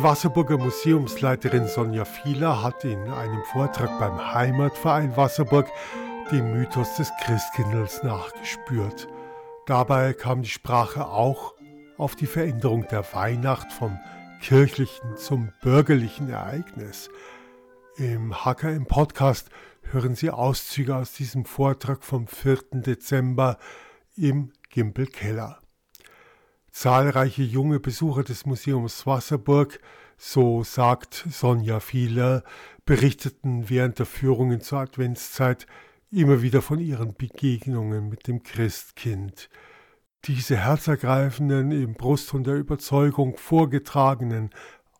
Die Wasserburger Museumsleiterin Sonja Fieler hat in einem Vortrag beim Heimatverein Wasserburg dem Mythos des Christkindls nachgespürt. Dabei kam die Sprache auch auf die Veränderung der Weihnacht vom kirchlichen zum bürgerlichen Ereignis. Im HKM Podcast hören Sie Auszüge aus diesem Vortrag vom 4. Dezember im Gimpelkeller. Zahlreiche junge Besucher des Museums Wasserburg, so sagt Sonja Fieler, berichteten während der Führungen zur Adventszeit immer wieder von ihren Begegnungen mit dem Christkind. Diese herzergreifenden, im Brusthund der Überzeugung vorgetragenen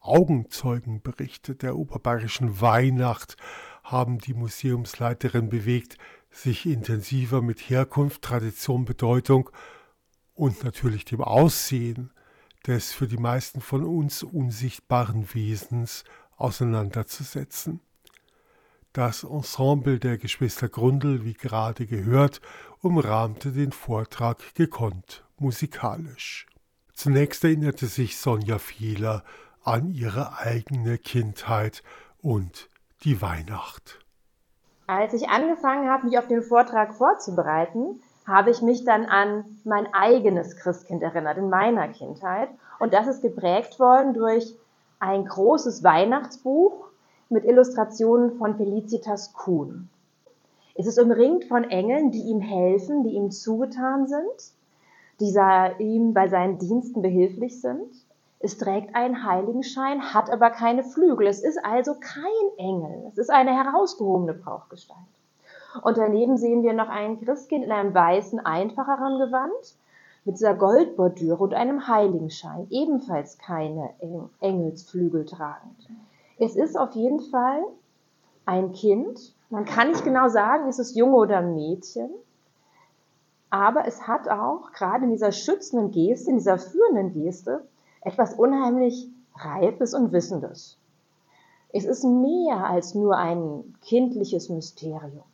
Augenzeugenberichte der oberbayerischen Weihnacht haben die Museumsleiterin bewegt, sich intensiver mit Herkunft, Tradition, Bedeutung und natürlich dem Aussehen des für die meisten von uns unsichtbaren Wesens auseinanderzusetzen. Das Ensemble der Geschwister Grundl, wie gerade gehört, umrahmte den Vortrag gekonnt musikalisch. Zunächst erinnerte sich Sonja Fieler an ihre eigene Kindheit und die Weihnacht. Als ich angefangen habe, mich auf den Vortrag vorzubereiten, habe ich mich dann an mein eigenes Christkind erinnert, in meiner Kindheit. Und das ist geprägt worden durch ein großes Weihnachtsbuch mit Illustrationen von Felicitas Kuhn. Es ist umringt von Engeln, die ihm helfen, die ihm zugetan sind, die ihm bei seinen Diensten behilflich sind. Es trägt einen Heiligenschein, hat aber keine Flügel. Es ist also kein Engel. Es ist eine herausgehobene Brauchgestalt. Und daneben sehen wir noch ein Christkind in einem weißen, einfacheren Gewand mit dieser Goldbordüre und einem Heiligenschein, ebenfalls keine Engelsflügel tragend. Es ist auf jeden Fall ein Kind. Man kann nicht genau sagen, ist es Junge oder Mädchen. Aber es hat auch gerade in dieser schützenden Geste, in dieser führenden Geste, etwas unheimlich Reifes und Wissendes. Es ist mehr als nur ein kindliches Mysterium.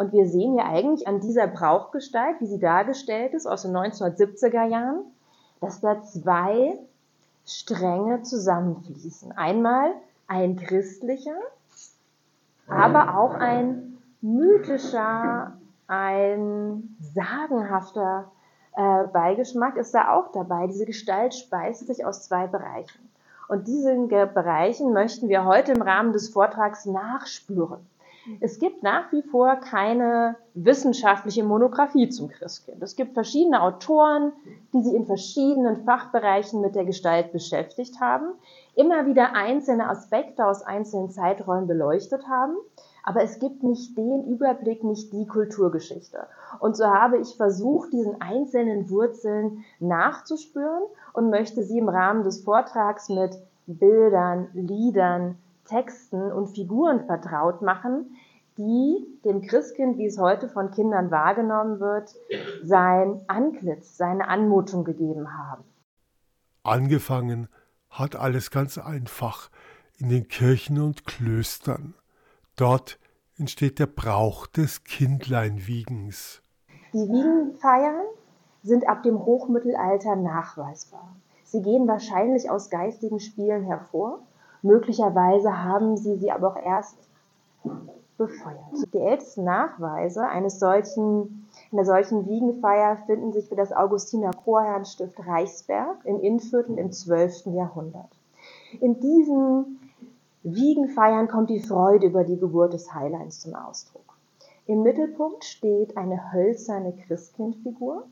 Und wir sehen ja eigentlich an dieser Brauchgestalt, wie sie dargestellt ist, aus den 1970er Jahren, dass da zwei Stränge zusammenfließen. Einmal ein christlicher, aber auch ein mythischer, ein sagenhafter äh, Beigeschmack ist da auch dabei. Diese Gestalt speist sich aus zwei Bereichen. Und diesen Bereichen möchten wir heute im Rahmen des Vortrags nachspüren. Es gibt nach wie vor keine wissenschaftliche Monographie zum Christkind. Es gibt verschiedene Autoren, die sich in verschiedenen Fachbereichen mit der Gestalt beschäftigt haben, immer wieder einzelne Aspekte aus einzelnen Zeiträumen beleuchtet haben. Aber es gibt nicht den Überblick, nicht die Kulturgeschichte. Und so habe ich versucht, diesen einzelnen Wurzeln nachzuspüren und möchte sie im Rahmen des Vortrags mit Bildern, Liedern, Texten und Figuren vertraut machen, die dem Christkind, wie es heute von Kindern wahrgenommen wird, sein Antlitz, seine Anmutung gegeben haben. Angefangen hat alles ganz einfach in den Kirchen und Klöstern. Dort entsteht der Brauch des Kindleinwiegens. Die Wiegenfeiern sind ab dem Hochmittelalter nachweisbar. Sie gehen wahrscheinlich aus geistigen Spielen hervor Möglicherweise haben sie sie aber auch erst befeuert. Die ältesten Nachweise eines solchen, einer solchen Wiegenfeier finden sich für das Augustiner Chorherrenstift Reichsberg im Innviertel im 12. Jahrhundert. In diesen Wiegenfeiern kommt die Freude über die Geburt des Heilands zum Ausdruck. Im Mittelpunkt steht eine hölzerne Christkindfigur.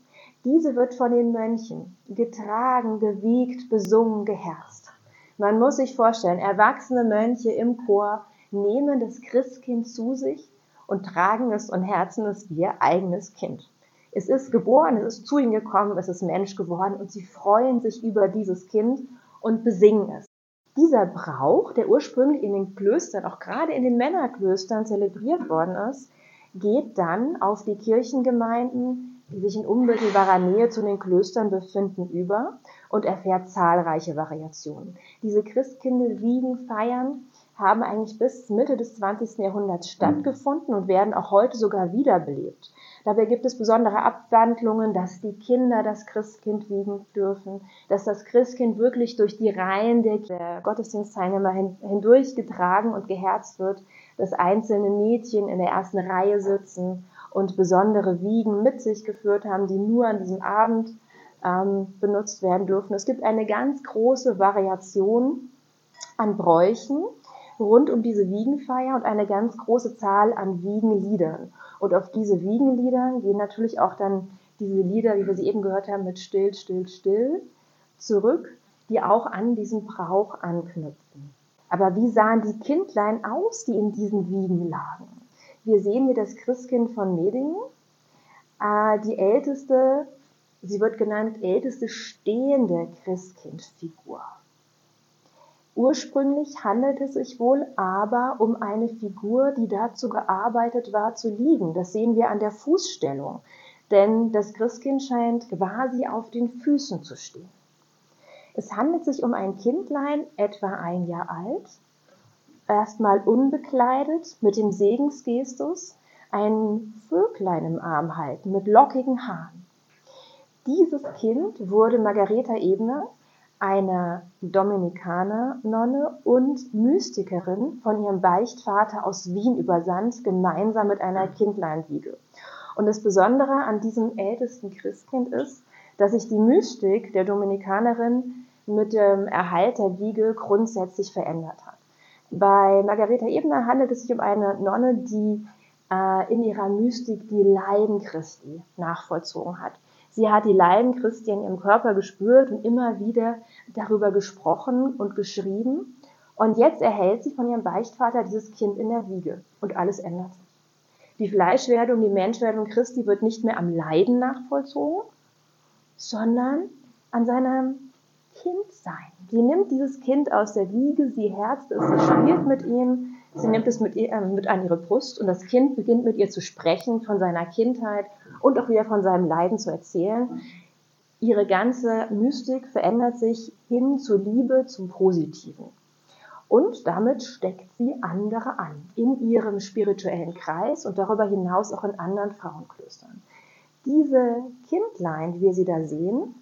Diese wird von den Mönchen getragen, gewiegt, besungen, geherzt. Man muss sich vorstellen, erwachsene Mönche im Chor nehmen das Christkind zu sich und tragen es und herzen es wie ihr eigenes Kind. Es ist geboren, es ist zu ihnen gekommen, es ist Mensch geworden und sie freuen sich über dieses Kind und besingen es. Dieser Brauch, der ursprünglich in den Klöstern, auch gerade in den Männerklöstern zelebriert worden ist, geht dann auf die Kirchengemeinden, die sich in unmittelbarer Nähe zu den Klöstern befinden, über und erfährt zahlreiche Variationen. Diese Christkindlwiegen feiern haben eigentlich bis Mitte des 20. Jahrhunderts stattgefunden und werden auch heute sogar wiederbelebt. Dabei gibt es besondere Abwandlungen, dass die Kinder das Christkind wiegen dürfen, dass das Christkind wirklich durch die Reihen der Gottesdienstteilnehmer hindurchgetragen und geherzt wird, dass einzelne Mädchen in der ersten Reihe sitzen und besondere Wiegen mit sich geführt haben, die nur an diesem Abend ähm, benutzt werden dürfen. Es gibt eine ganz große Variation an Bräuchen rund um diese Wiegenfeier und eine ganz große Zahl an Wiegenliedern. Und auf diese Wiegenlieder gehen natürlich auch dann diese Lieder, wie wir sie eben gehört haben, mit Still, Still, Still zurück, die auch an diesen Brauch anknüpfen. Aber wie sahen die Kindlein aus, die in diesen Wiegen lagen? Wir sehen hier das Christkind von Medingen, äh, die älteste, sie wird genannt älteste stehende Christkindfigur. Ursprünglich handelt es sich wohl aber um eine Figur, die dazu gearbeitet war, zu liegen. Das sehen wir an der Fußstellung, denn das Christkind scheint quasi auf den Füßen zu stehen. Es handelt sich um ein Kindlein, etwa ein Jahr alt, erstmal unbekleidet, mit dem Segensgestus, ein Vöglein im Arm halten, mit lockigen Haaren. Dieses Kind wurde Margareta Ebner eine Dominikaner-Nonne und Mystikerin von ihrem Beichtvater aus Wien übersandt, gemeinsam mit einer Kindleinwiege. Und das Besondere an diesem ältesten Christkind ist, dass sich die Mystik der Dominikanerin mit dem Erhalt der Wiege grundsätzlich verändert hat. Bei Margareta Ebner handelt es sich um eine Nonne, die äh, in ihrer Mystik die Leiden Christi nachvollzogen hat. Sie hat die Leiden Christi in ihrem Körper gespürt und immer wieder darüber gesprochen und geschrieben. Und jetzt erhält sie von ihrem Beichtvater dieses Kind in der Wiege und alles ändert sich. Die Fleischwerdung, die Menschwerdung Christi wird nicht mehr am Leiden nachvollzogen, sondern an seinem Kindsein. Sie nimmt dieses Kind aus der Wiege, sie herzt es, sie spielt mit ihm, sie nimmt es mit, ihr, äh, mit an ihre Brust und das Kind beginnt mit ihr zu sprechen von seiner Kindheit und auch wieder von seinem Leiden zu erzählen. Ihre ganze Mystik verändert sich hin zur Liebe, zum Positiven. Und damit steckt sie andere an, in ihrem spirituellen Kreis und darüber hinaus auch in anderen Frauenklöstern. Diese Kindlein, die wir sie da sehen,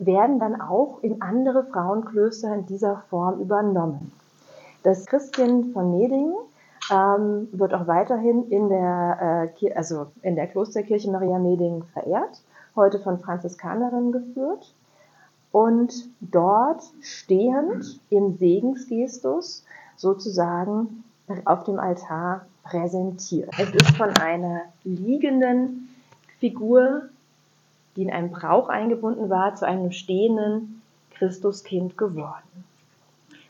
werden dann auch in andere Frauenklöster in dieser Form übernommen. Das Christkind von Medingen ähm, wird auch weiterhin in der, äh, also in der Klosterkirche Maria Meding verehrt, heute von Franziskanerinnen geführt und dort stehend im Segensgestus sozusagen auf dem Altar präsentiert. Es ist von einer liegenden Figur, die in einen Brauch eingebunden war, zu einem stehenden Christuskind geworden.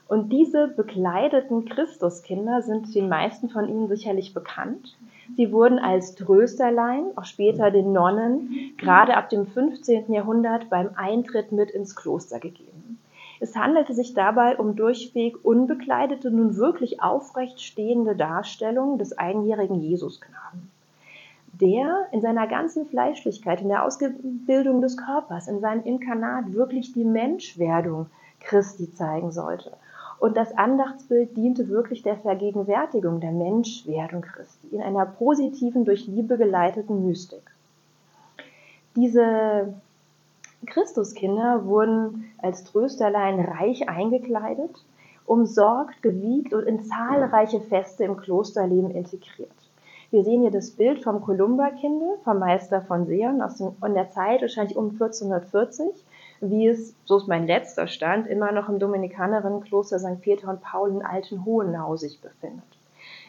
Und diese bekleideten Christuskinder sind den meisten von Ihnen sicherlich bekannt. Sie wurden als Trösterlein, auch später den Nonnen, gerade ab dem 15. Jahrhundert beim Eintritt mit ins Kloster gegeben. Es handelte sich dabei um durchweg unbekleidete, nun wirklich aufrecht stehende Darstellungen des einjährigen Jesusknaben, der in seiner ganzen Fleischlichkeit, in der Ausbildung des Körpers, in seinem Inkarnat wirklich die Menschwerdung Christi zeigen sollte und das Andachtsbild diente wirklich der Vergegenwärtigung der Menschwerdung Christi in einer positiven, durch Liebe geleiteten Mystik. Diese Christuskinder wurden als Trösterlein reich eingekleidet, umsorgt, gewiegt und in zahlreiche Feste im Klosterleben integriert. Wir sehen hier das Bild vom Kolumberkinde, vom Meister von Seon aus der Zeit, wahrscheinlich um 1440, wie es, so ist mein letzter Stand, immer noch im Dominikanerinnenkloster St. Peter und Paul in Altenhohenau sich befindet.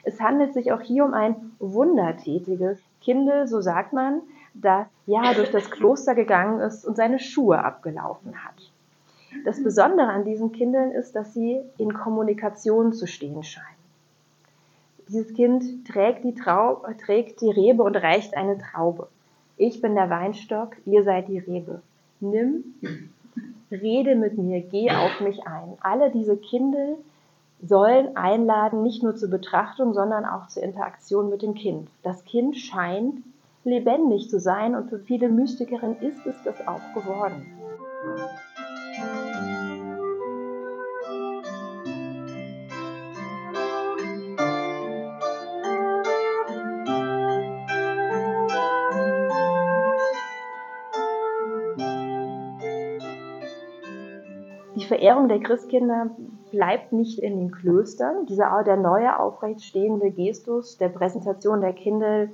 Es handelt sich auch hier um ein wundertätiges Kindel, so sagt man, das ja durch das Kloster gegangen ist und seine Schuhe abgelaufen hat. Das Besondere an diesen Kindeln ist, dass sie in Kommunikation zu stehen scheinen. Dieses Kind trägt die, Trau trägt die Rebe und reicht eine Traube. Ich bin der Weinstock, ihr seid die Rebe nimm, rede mit mir, geh auf mich ein. Alle diese Kindel sollen einladen, nicht nur zur Betrachtung, sondern auch zur Interaktion mit dem Kind. Das Kind scheint lebendig zu sein und für viele Mystikerinnen ist es das auch geworden. Verehrung der Christkinder bleibt nicht in den Klöstern. Dieser der neue aufrecht stehende Gestus der Präsentation der Kinder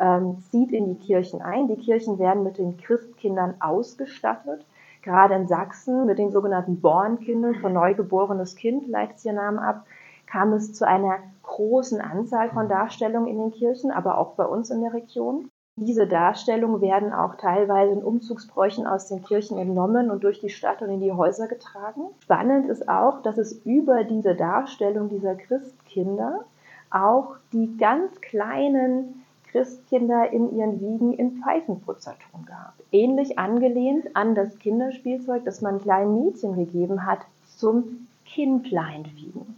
ähm, zieht in die Kirchen ein. Die Kirchen werden mit den Christkindern ausgestattet. Gerade in Sachsen mit den sogenannten Bornkindern, von neugeborenes Kind leitet ihr Namen ab, kam es zu einer großen Anzahl von Darstellungen in den Kirchen, aber auch bei uns in der Region. Diese Darstellungen werden auch teilweise in Umzugsbräuchen aus den Kirchen entnommen und durch die Stadt und in die Häuser getragen. Spannend ist auch, dass es über diese Darstellung dieser Christkinder auch die ganz kleinen Christkinder in ihren Wiegen in Pfeifenputzerton gab. Ähnlich angelehnt an das Kinderspielzeug, das man kleinen Mädchen gegeben hat zum Kindleinwiegen.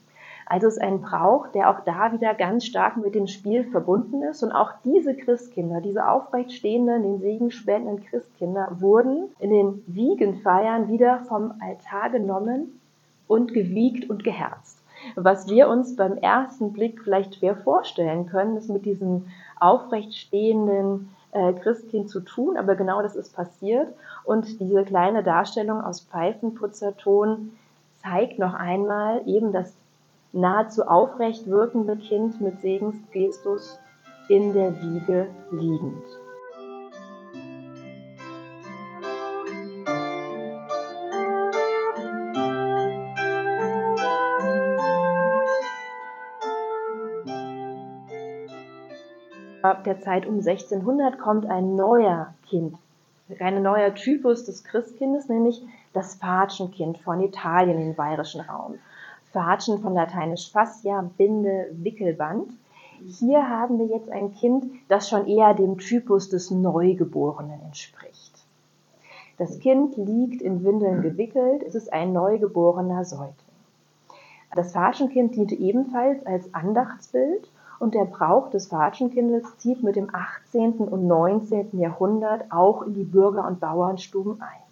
Also ist ein Brauch, der auch da wieder ganz stark mit dem Spiel verbunden ist. Und auch diese Christkinder, diese aufrecht stehenden, den Segen spendenden Christkinder, wurden in den Wiegenfeiern wieder vom Altar genommen und gewiegt und geherzt. Was wir uns beim ersten Blick vielleicht schwer vorstellen können, ist mit diesem aufrecht stehenden äh, Christkind zu tun, aber genau das ist passiert. Und diese kleine Darstellung aus Pfeifenputzerton zeigt noch einmal eben das nahezu aufrecht wirkende Kind mit Segensgestus in der Wiege liegend. Ab der Zeit um 1600 kommt ein neuer Kind, ein neuer Typus des Christkindes, nämlich das Fatschenkind von Italien im bayerischen Raum. Fatschen von lateinisch fascia, Binde, Wickelband. Hier haben wir jetzt ein Kind, das schon eher dem Typus des Neugeborenen entspricht. Das Kind liegt in Windeln gewickelt, es ist ein neugeborener Säugling. Das Fatschenkind diente ebenfalls als Andachtsbild und der Brauch des Fatschenkindes zieht mit dem 18. und 19. Jahrhundert auch in die Bürger- und Bauernstuben ein.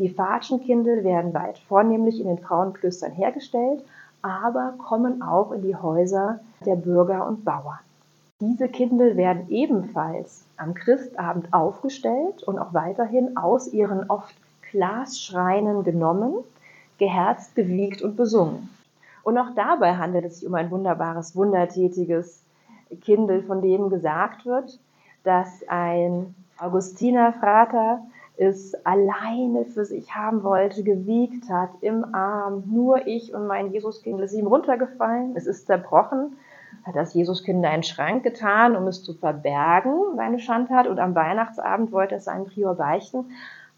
Die Fatschenkindel werden weit vornehmlich in den Frauenklöstern hergestellt, aber kommen auch in die Häuser der Bürger und Bauern. Diese Kindel werden ebenfalls am Christabend aufgestellt und auch weiterhin aus ihren oft Glasschreinen genommen, geherzt, gewiegt und besungen. Und auch dabei handelt es sich um ein wunderbares, wundertätiges Kindel, von dem gesagt wird, dass ein Augustinerfrater es alleine für sich haben wollte, gewiegt hat, im Arm, nur ich und mein Jesuskind ist ihm runtergefallen, es ist zerbrochen, hat das Jesuskind in einen Schrank getan, um es zu verbergen, seine Schandtat, und am Weihnachtsabend wollte es seinen Prior beichten,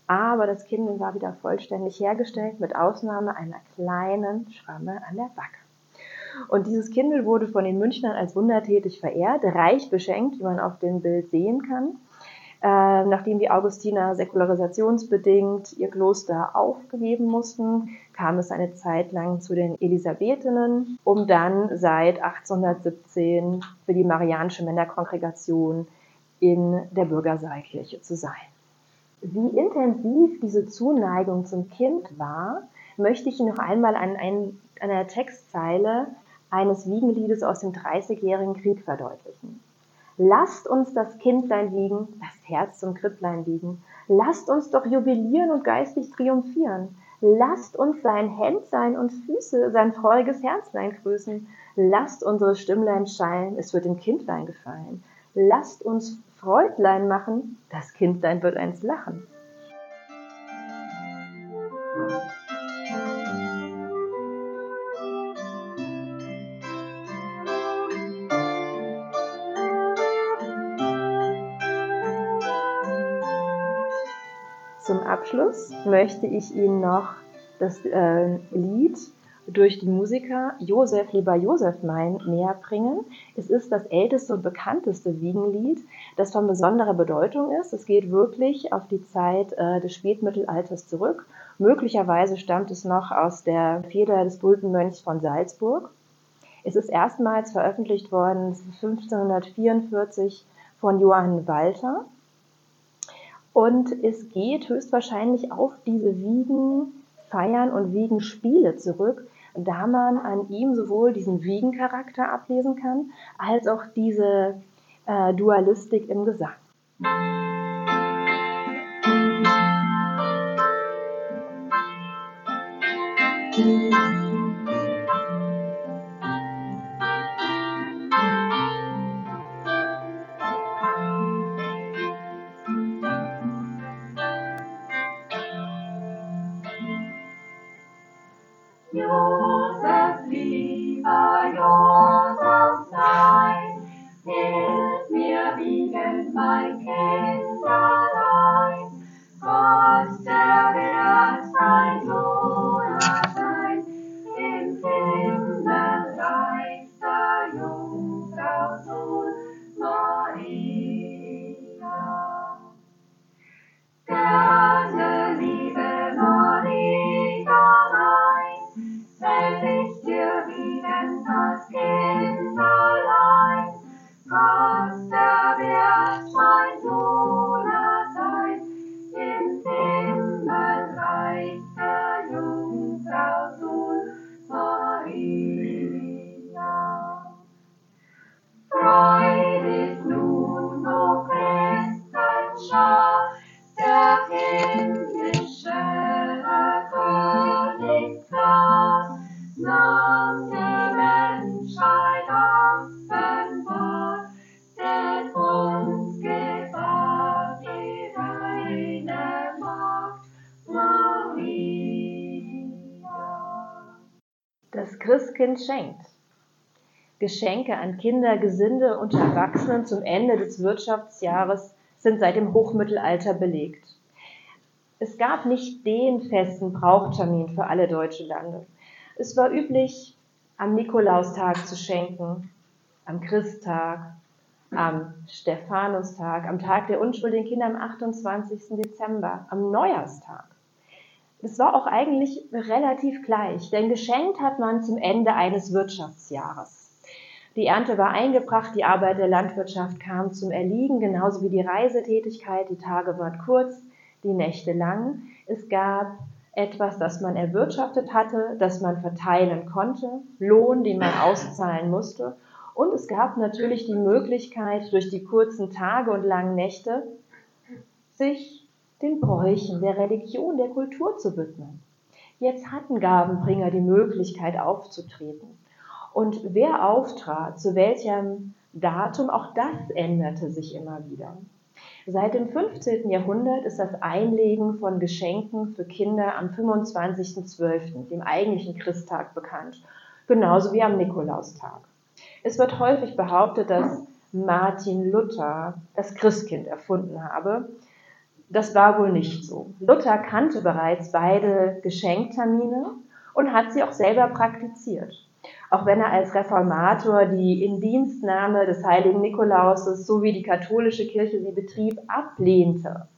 aber das Kind war wieder vollständig hergestellt, mit Ausnahme einer kleinen Schramme an der Backe. Und dieses Kindle wurde von den Münchnern als wundertätig verehrt, reich beschenkt, wie man auf dem Bild sehen kann. Äh, nachdem die Augustiner säkularisationsbedingt ihr Kloster aufgeben mussten, kam es eine Zeit lang zu den Elisabethinnen, um dann seit 1817 für die Marianische Männerkongregation in der Bürgersaalkirche zu sein. Wie intensiv diese Zuneigung zum Kind war, möchte ich noch einmal an, ein, an einer Textzeile eines Wiegenliedes aus dem Dreißigjährigen Krieg verdeutlichen. Lasst uns das Kindlein wiegen, das Herz zum Kripplein wiegen. Lasst uns doch jubilieren und geistig triumphieren. Lasst uns sein Händ sein und Füße, sein freudiges Herzlein grüßen. Lasst unsere Stimmlein schallen, es wird dem Kindlein gefallen. Lasst uns Freudlein machen, das Kindlein wird eins lachen. Abschluss möchte ich Ihnen noch das äh, Lied durch die Musiker Josef lieber Josef mein näher bringen. Es ist das älteste und bekannteste Wiegenlied, das von besonderer Bedeutung ist. Es geht wirklich auf die Zeit äh, des Spätmittelalters zurück. Möglicherweise stammt es noch aus der Feder des Bultenmönchs von Salzburg. Es ist erstmals veröffentlicht worden 1544 von Johann Walter und es geht höchstwahrscheinlich auf diese Wiegenfeiern und Wiegenspiele zurück, da man an ihm sowohl diesen Wiegencharakter ablesen kann, als auch diese äh, Dualistik im Gesang. Christkind schenkt. Geschenke an Kinder, Gesinde und Erwachsenen zum Ende des Wirtschaftsjahres sind seit dem Hochmittelalter belegt. Es gab nicht den festen Brauchtermin für alle deutschen Lande. Es war üblich, am Nikolaustag zu schenken, am Christtag, am Stephanustag, am Tag der unschuldigen Kinder am 28. Dezember, am Neujahrstag. Es war auch eigentlich relativ gleich, denn geschenkt hat man zum Ende eines Wirtschaftsjahres. Die Ernte war eingebracht, die Arbeit der Landwirtschaft kam zum Erliegen, genauso wie die Reisetätigkeit. Die Tage waren kurz, die Nächte lang. Es gab etwas, das man erwirtschaftet hatte, das man verteilen konnte, Lohn, den man auszahlen musste. Und es gab natürlich die Möglichkeit, durch die kurzen Tage und langen Nächte sich den Bräuchen, der Religion, der Kultur zu widmen. Jetzt hatten Gabenbringer die Möglichkeit aufzutreten. Und wer auftrat, zu welchem Datum, auch das änderte sich immer wieder. Seit dem 15. Jahrhundert ist das Einlegen von Geschenken für Kinder am 25.12., dem eigentlichen Christtag, bekannt, genauso wie am Nikolaustag. Es wird häufig behauptet, dass Martin Luther das Christkind erfunden habe, das war wohl nicht so. Luther kannte bereits beide Geschenktermine und hat sie auch selber praktiziert. Auch wenn er als Reformator die Indienstnahme des heiligen Nikolauses, so wie die katholische Kirche sie betrieb, ablehnte,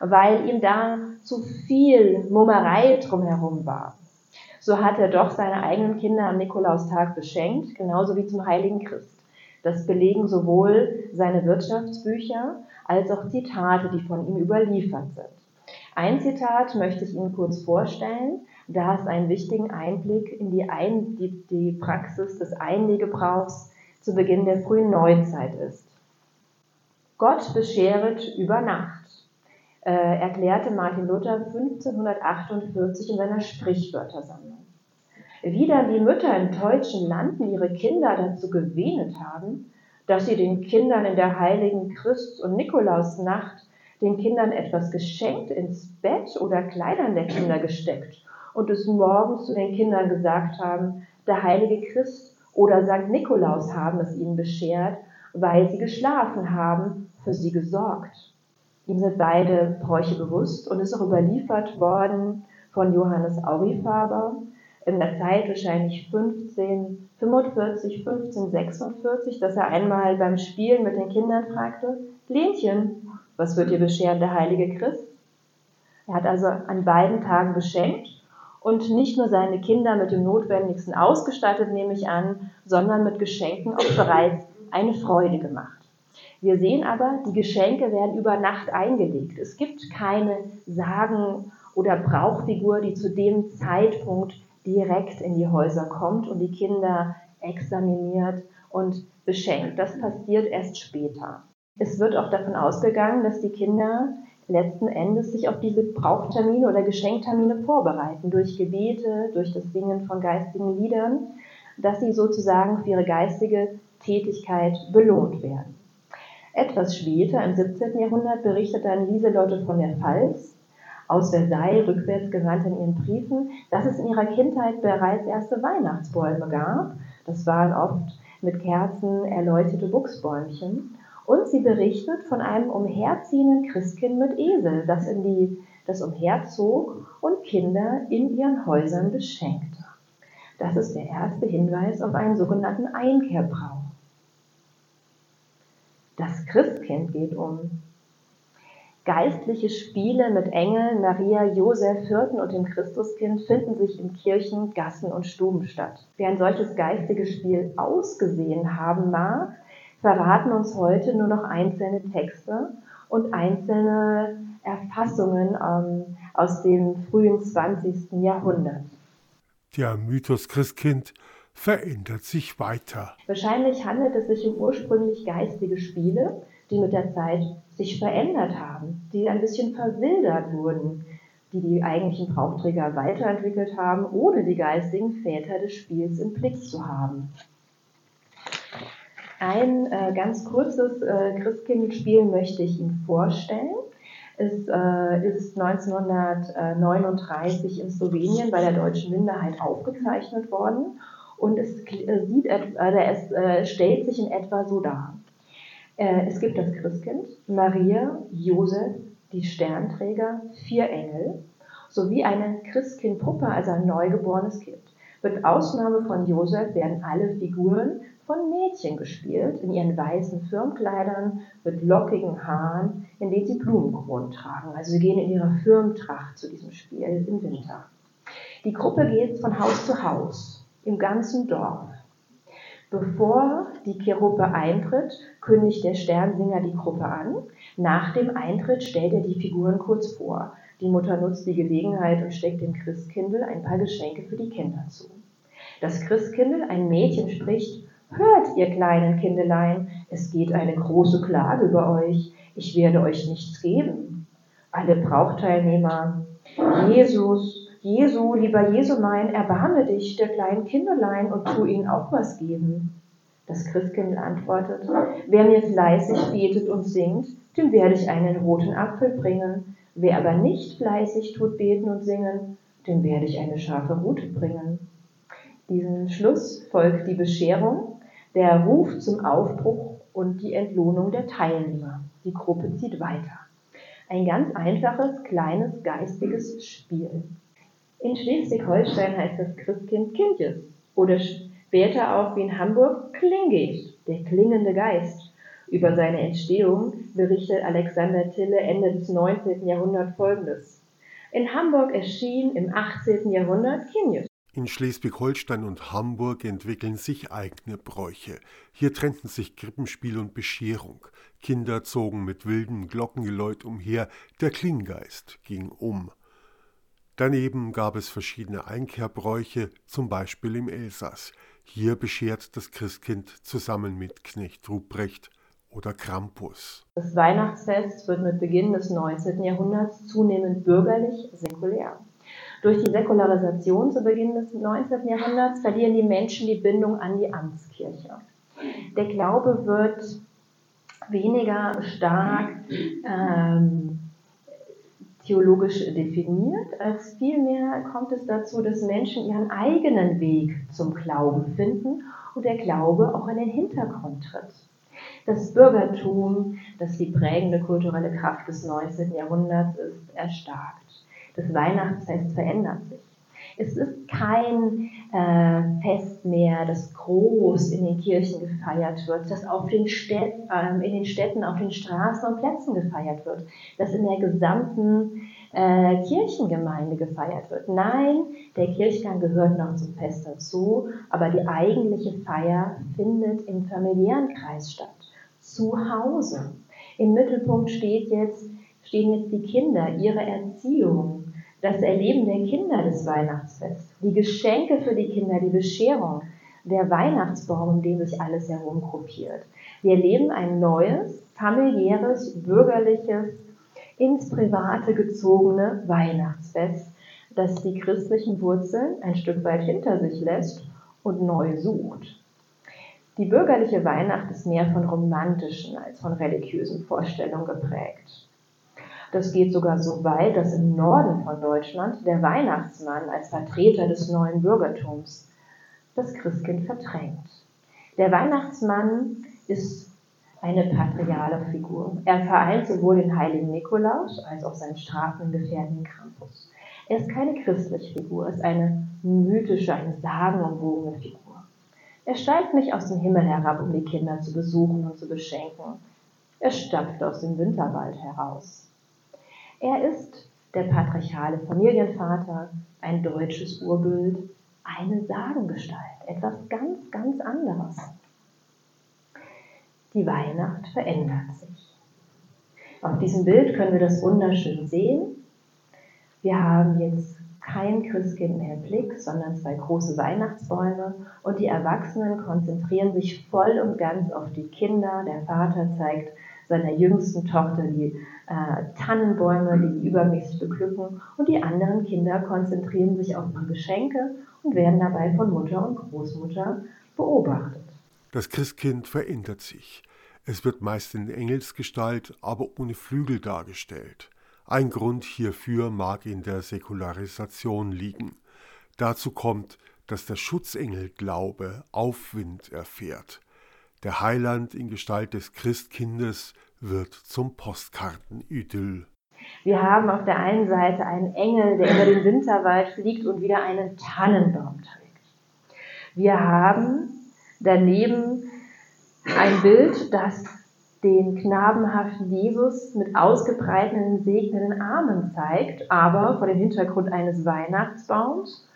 weil ihm da zu viel Mummerei drumherum war. So hat er doch seine eigenen Kinder am Nikolaustag beschenkt, genauso wie zum heiligen Christ. Das belegen sowohl seine Wirtschaftsbücher als auch Zitate, die von ihm überliefert sind. Ein Zitat möchte ich Ihnen kurz vorstellen, da es einen wichtigen Einblick in die, Ein die, die Praxis des Einlegebrauchs zu Beginn der frühen Neuzeit ist. Gott bescheret über Nacht, äh, erklärte Martin Luther 1548 in seiner Sprichwörtersammlung. Wieder wie Mütter in deutschen Landen ihre Kinder dazu gewähnt haben, dass sie den Kindern in der heiligen Christ- und Nikolausnacht den Kindern etwas geschenkt ins Bett oder Kleidern der Kinder gesteckt und es morgens zu den Kindern gesagt haben, der heilige Christ oder St. Nikolaus haben es ihnen beschert, weil sie geschlafen haben, für sie gesorgt. Ihm sind beide Bräuche bewusst und ist auch überliefert worden von Johannes Aurifaber, in der Zeit wahrscheinlich 1545, 1546, dass er einmal beim Spielen mit den Kindern fragte, Lenchen, was wird dir bescheren, der heilige Christ? Er hat also an beiden Tagen beschenkt und nicht nur seine Kinder mit dem Notwendigsten ausgestattet, nehme ich an, sondern mit Geschenken auch bereits eine Freude gemacht. Wir sehen aber, die Geschenke werden über Nacht eingelegt. Es gibt keine Sagen- oder Brauchfigur, die zu dem Zeitpunkt direkt in die Häuser kommt und die Kinder examiniert und beschenkt. Das passiert erst später. Es wird auch davon ausgegangen, dass die Kinder letzten Endes sich auf diese Brauchtermine oder Geschenktermine vorbereiten, durch Gebete, durch das Singen von geistigen Liedern, dass sie sozusagen für ihre geistige Tätigkeit belohnt werden. Etwas später, im 17. Jahrhundert, berichtet dann Lieselotte von der Pfalz, aus Versailles rückwärts gewandt in ihren Briefen, dass es in ihrer Kindheit bereits erste Weihnachtsbäume gab. Das waren oft mit Kerzen erleuchtete Buchsbäumchen. Und sie berichtet von einem umherziehenden Christkind mit Esel, das, in die, das umherzog und Kinder in ihren Häusern beschenkte. Das ist der erste Hinweis auf einen sogenannten Einkehrbrauch. Das Christkind geht um. Geistliche Spiele mit Engeln, Maria, Josef, Hirten und dem Christuskind finden sich in Kirchen, Gassen und Stuben statt. Wie ein solches geistiges Spiel ausgesehen haben mag, verraten uns heute nur noch einzelne Texte und einzelne Erfassungen ähm, aus dem frühen 20. Jahrhundert. Der Mythos Christkind verändert sich weiter. Wahrscheinlich handelt es sich um ursprünglich geistige Spiele, die mit der Zeit sich verändert haben, die ein bisschen verwildert wurden, die die eigentlichen Brauchträger weiterentwickelt haben, ohne die geistigen Väter des Spiels im Blick zu haben. Ein äh, ganz kurzes äh, Christkindspiel möchte ich Ihnen vorstellen. Es äh, ist 1939 in Slowenien bei der deutschen Minderheit aufgezeichnet worden und es, äh, sieht, äh, es äh, stellt sich in etwa so dar. Äh, es gibt das Christkind, Maria, Josef, die Sternträger, vier Engel sowie eine Christkindpuppe, also ein neugeborenes Kind. Mit Ausnahme von Josef werden alle Figuren von Mädchen gespielt, in ihren weißen Firmkleidern mit lockigen Haaren, in denen sie Blumenkronen tragen. Also sie gehen in ihrer Firmtracht zu diesem Spiel im Winter. Die Gruppe geht von Haus zu Haus im ganzen Dorf. Bevor die Gruppe eintritt, kündigt der Sternsinger die Gruppe an. Nach dem Eintritt stellt er die Figuren kurz vor. Die Mutter nutzt die Gelegenheit und steckt dem Christkindl ein paar Geschenke für die Kinder zu. Das Christkindl, ein Mädchen, spricht, Hört, ihr kleinen Kindelein, es geht eine große Klage über euch. Ich werde euch nichts geben. Alle Brauchteilnehmer, Jesus, Jesu, lieber Jesu mein, erbarme dich der kleinen Kindelein und tu ihnen auch was geben. Das Christkind antwortet, wer mir fleißig betet und singt, dem werde ich einen roten Apfel bringen. Wer aber nicht fleißig tut beten und singen, dem werde ich eine scharfe Rute bringen. Diesen Schluss folgt die Bescherung, der Ruf zum Aufbruch und die Entlohnung der Teilnehmer. Die Gruppe zieht weiter. Ein ganz einfaches, kleines, geistiges Spiel. In Schleswig-Holstein heißt das Christkind Kindjes oder später auch wie in Hamburg Klinggeist, der klingende Geist. Über seine Entstehung berichtet Alexander Tille Ende des 19. Jahrhunderts folgendes. In Hamburg erschien im 18. Jahrhundert Kinjes. In Schleswig-Holstein und Hamburg entwickeln sich eigene Bräuche. Hier trennten sich Krippenspiel und Bescherung. Kinder zogen mit wildem Glockengeläut umher, der Klinggeist ging um. Daneben gab es verschiedene Einkehrbräuche, zum Beispiel im Elsass. Hier beschert das Christkind zusammen mit Knecht Ruprecht oder Krampus. Das Weihnachtsfest wird mit Beginn des 19. Jahrhunderts zunehmend bürgerlich, säkulär. Durch die Säkularisation zu Beginn des 19. Jahrhunderts verlieren die Menschen die Bindung an die Amtskirche. Der Glaube wird weniger stark ähm, theologisch definiert, als vielmehr kommt es dazu, dass Menschen ihren eigenen Weg zum Glauben finden und der Glaube auch in den Hintergrund tritt. Das Bürgertum, das die prägende kulturelle Kraft des 19. Jahrhunderts ist, erstarkt das Weihnachtsfest verändert sich. Es ist kein äh, Fest mehr, das groß in den Kirchen gefeiert wird, das auf den Städt, äh, in den Städten, auf den Straßen und Plätzen gefeiert wird, das in der gesamten äh, Kirchengemeinde gefeiert wird. Nein, der Kirchgang gehört noch zum Fest dazu, aber die eigentliche Feier findet im familiären Kreis statt, zu Hause. Im Mittelpunkt steht jetzt, stehen jetzt die Kinder, ihre Erziehung, das Erleben der Kinder des Weihnachtsfests, die Geschenke für die Kinder, die Bescherung, der Weihnachtsbaum, um den sich alles herumgruppiert. Wir erleben ein neues, familiäres, bürgerliches, ins Private gezogene Weihnachtsfest, das die christlichen Wurzeln ein Stück weit hinter sich lässt und neu sucht. Die bürgerliche Weihnacht ist mehr von romantischen als von religiösen Vorstellungen geprägt. Das geht sogar so weit, dass im Norden von Deutschland der Weihnachtsmann als Vertreter des neuen Bürgertums das Christkind verdrängt. Der Weihnachtsmann ist eine patriale Figur. Er vereint sowohl den heiligen Nikolaus als auch seinen strafenden Gefährten Krampus. Er ist keine christliche Figur, er ist eine mythische, eine sagenumwogene Figur. Er steigt nicht aus dem Himmel herab, um die Kinder zu besuchen und zu beschenken. Er stapft aus dem Winterwald heraus. Er ist der patriarchale Familienvater, ein deutsches Urbild, eine Sagengestalt, etwas ganz, ganz anderes. Die Weihnacht verändert sich. Auf diesem Bild können wir das wunderschön sehen. Wir haben jetzt kein Christkind mehr im Blick, sondern zwei große Weihnachtsbäume und die Erwachsenen konzentrieren sich voll und ganz auf die Kinder. Der Vater zeigt seiner jüngsten Tochter die äh, Tannenbäume, die sie übermäßig beglücken und die anderen Kinder konzentrieren sich auf ihre Geschenke und werden dabei von Mutter und Großmutter beobachtet. Das Christkind verändert sich. Es wird meist in Engelsgestalt, aber ohne Flügel dargestellt. Ein Grund hierfür mag in der Säkularisation liegen. Dazu kommt, dass der Schutzengelglaube Aufwind erfährt. Der Heiland in Gestalt des Christkindes wird zum Postkartenidyll. Wir haben auf der einen Seite einen Engel, der über den Winterwald fliegt und wieder einen Tannenbaum trägt. Wir haben daneben ein Bild, das den knabenhaften Jesus mit ausgebreiteten, segnenden Armen zeigt, aber vor dem Hintergrund eines Weihnachtsbaums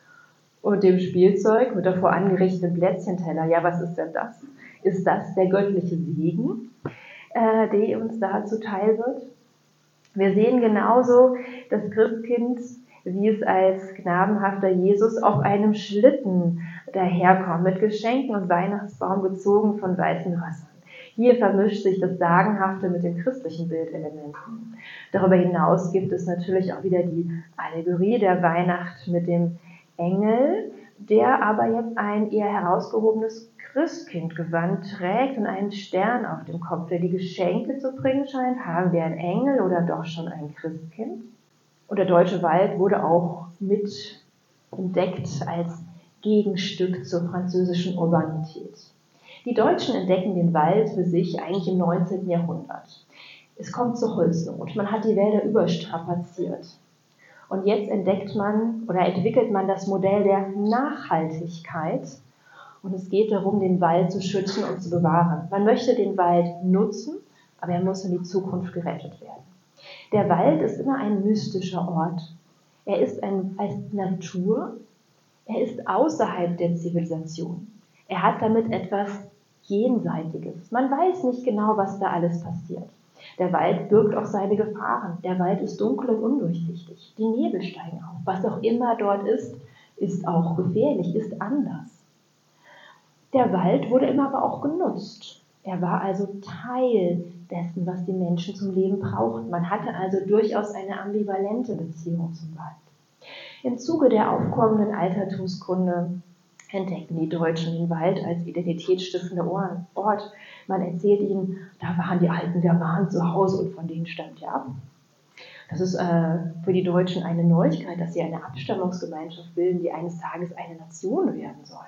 und dem Spielzeug mit davor angerichteten Plätzchenteller. Ja, was ist denn das? Ist das der göttliche Segen, äh, der uns da zuteil wird? Wir sehen genauso das Christkind, wie es als knabenhafter Jesus auf einem Schlitten daherkommt, mit Geschenken und Weihnachtsbaum gezogen von weißen Wassern. Hier vermischt sich das Sagenhafte mit den christlichen Bildelementen. Darüber hinaus gibt es natürlich auch wieder die Allegorie der Weihnacht mit dem Engel, der aber jetzt ein eher herausgehobenes Christkindgewand trägt und einen Stern auf dem Kopf, der die Geschenke zu bringen scheint. Haben wir einen Engel oder doch schon ein Christkind? Und der deutsche Wald wurde auch mit entdeckt als Gegenstück zur französischen Urbanität. Die Deutschen entdecken den Wald für sich eigentlich im 19. Jahrhundert. Es kommt zur Holznot. Man hat die Wälder überstrapaziert. Und jetzt entdeckt man oder entwickelt man das Modell der Nachhaltigkeit. Und es geht darum, den Wald zu schützen und zu bewahren. Man möchte den Wald nutzen, aber er muss in die Zukunft gerettet werden. Der Wald ist immer ein mystischer Ort. Er ist ein, als Natur. Er ist außerhalb der Zivilisation. Er hat damit etwas Jenseitiges. Man weiß nicht genau, was da alles passiert. Der Wald birgt auch seine Gefahren. Der Wald ist dunkel und undurchsichtig. Die Nebel steigen auf. Was auch immer dort ist, ist auch gefährlich, ist anders. Der Wald wurde immer aber auch genutzt. Er war also Teil dessen, was die Menschen zum Leben brauchten. Man hatte also durchaus eine ambivalente Beziehung zum Wald. Im Zuge der aufkommenden Altertumskunde entdeckten die Deutschen den Wald als identitätsstiftender Ort. Man erzählt ihnen, da waren die Alten, der waren zu Hause und von denen stammt ja ab. Das ist äh, für die Deutschen eine Neuigkeit, dass sie eine Abstammungsgemeinschaft bilden, die eines Tages eine Nation werden soll.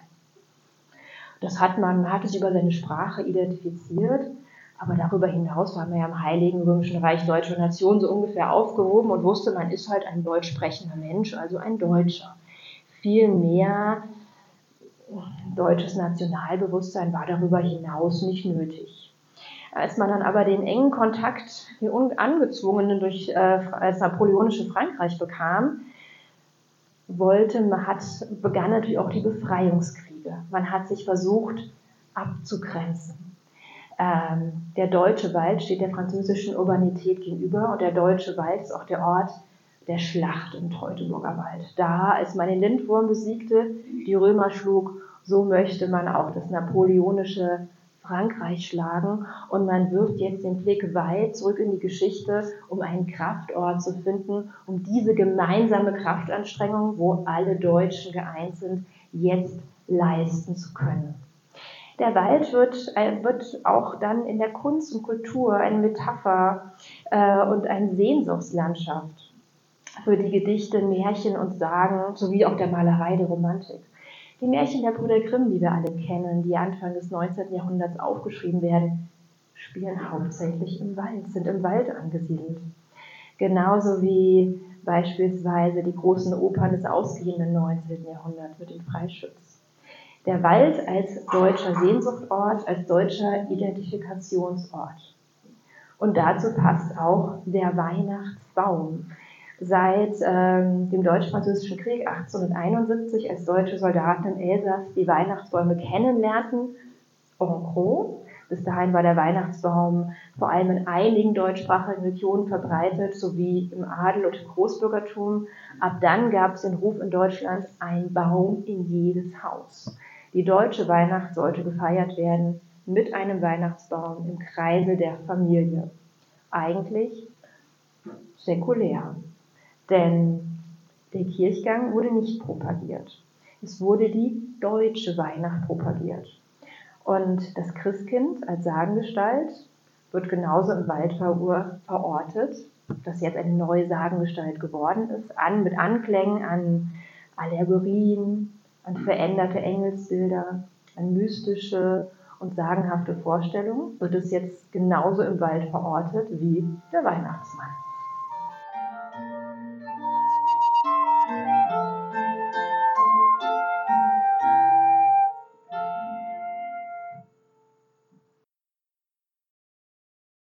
Das hat man, man hat es über seine Sprache identifiziert, aber darüber hinaus war man ja im Heiligen Römischen Reich deutsche Nation so ungefähr aufgehoben und wusste, man ist halt ein deutsch sprechender Mensch, also ein Deutscher. Viel mehr deutsches Nationalbewusstsein war darüber hinaus nicht nötig. Als man dann aber den engen Kontakt, den angezwungenen durch äh, als napoleonische Frankreich bekam, wollte, hat, begann natürlich auch die Befreiungskriege. Man hat sich versucht abzugrenzen. Ähm, der deutsche Wald steht der französischen Urbanität gegenüber und der deutsche Wald ist auch der Ort der Schlacht im Teutoburger Wald. Da, als man den Lindwurm besiegte, die Römer schlug, so möchte man auch das napoleonische Frankreich schlagen und man wirft jetzt den Blick weit zurück in die Geschichte, um einen Kraftort zu finden, um diese gemeinsame Kraftanstrengung, wo alle Deutschen geeint sind, jetzt leisten zu können. Der Wald wird, äh, wird auch dann in der Kunst und Kultur eine Metapher äh, und eine Sehnsuchtslandschaft für die Gedichte, Märchen und Sagen sowie auch der Malerei der Romantik. Die Märchen der Brüder Grimm, die wir alle kennen, die Anfang des 19. Jahrhunderts aufgeschrieben werden, spielen hauptsächlich im Wald, sind im Wald angesiedelt. Genauso wie beispielsweise die großen Opern des ausgehenden 19. Jahrhunderts mit dem Freischütz. Der Wald als deutscher Sehnsuchtort, als deutscher Identifikationsort. Und dazu passt auch der Weihnachtsbaum. Seit ähm, dem Deutsch-Französischen Krieg 1871, als deutsche Soldaten im Elsass die Weihnachtsbäume kennenlernten, en gros, bis dahin war der Weihnachtsbaum vor allem in einigen deutschsprachigen Regionen verbreitet, sowie im Adel und im Großbürgertum. Ab dann gab es den Ruf in Deutschland, ein Baum in jedes Haus. Die deutsche Weihnacht sollte gefeiert werden mit einem Weihnachtsbaum im Kreise der Familie. Eigentlich säkulär. Denn der Kirchgang wurde nicht propagiert. Es wurde die deutsche Weihnacht propagiert. Und das Christkind als Sagengestalt wird genauso im Wald verortet, das jetzt eine neue Sagengestalt geworden ist, an, mit Anklängen an Allegorien, an veränderte Engelsbilder, an mystische und sagenhafte Vorstellungen, wird es jetzt genauso im Wald verortet wie der Weihnachtsmann.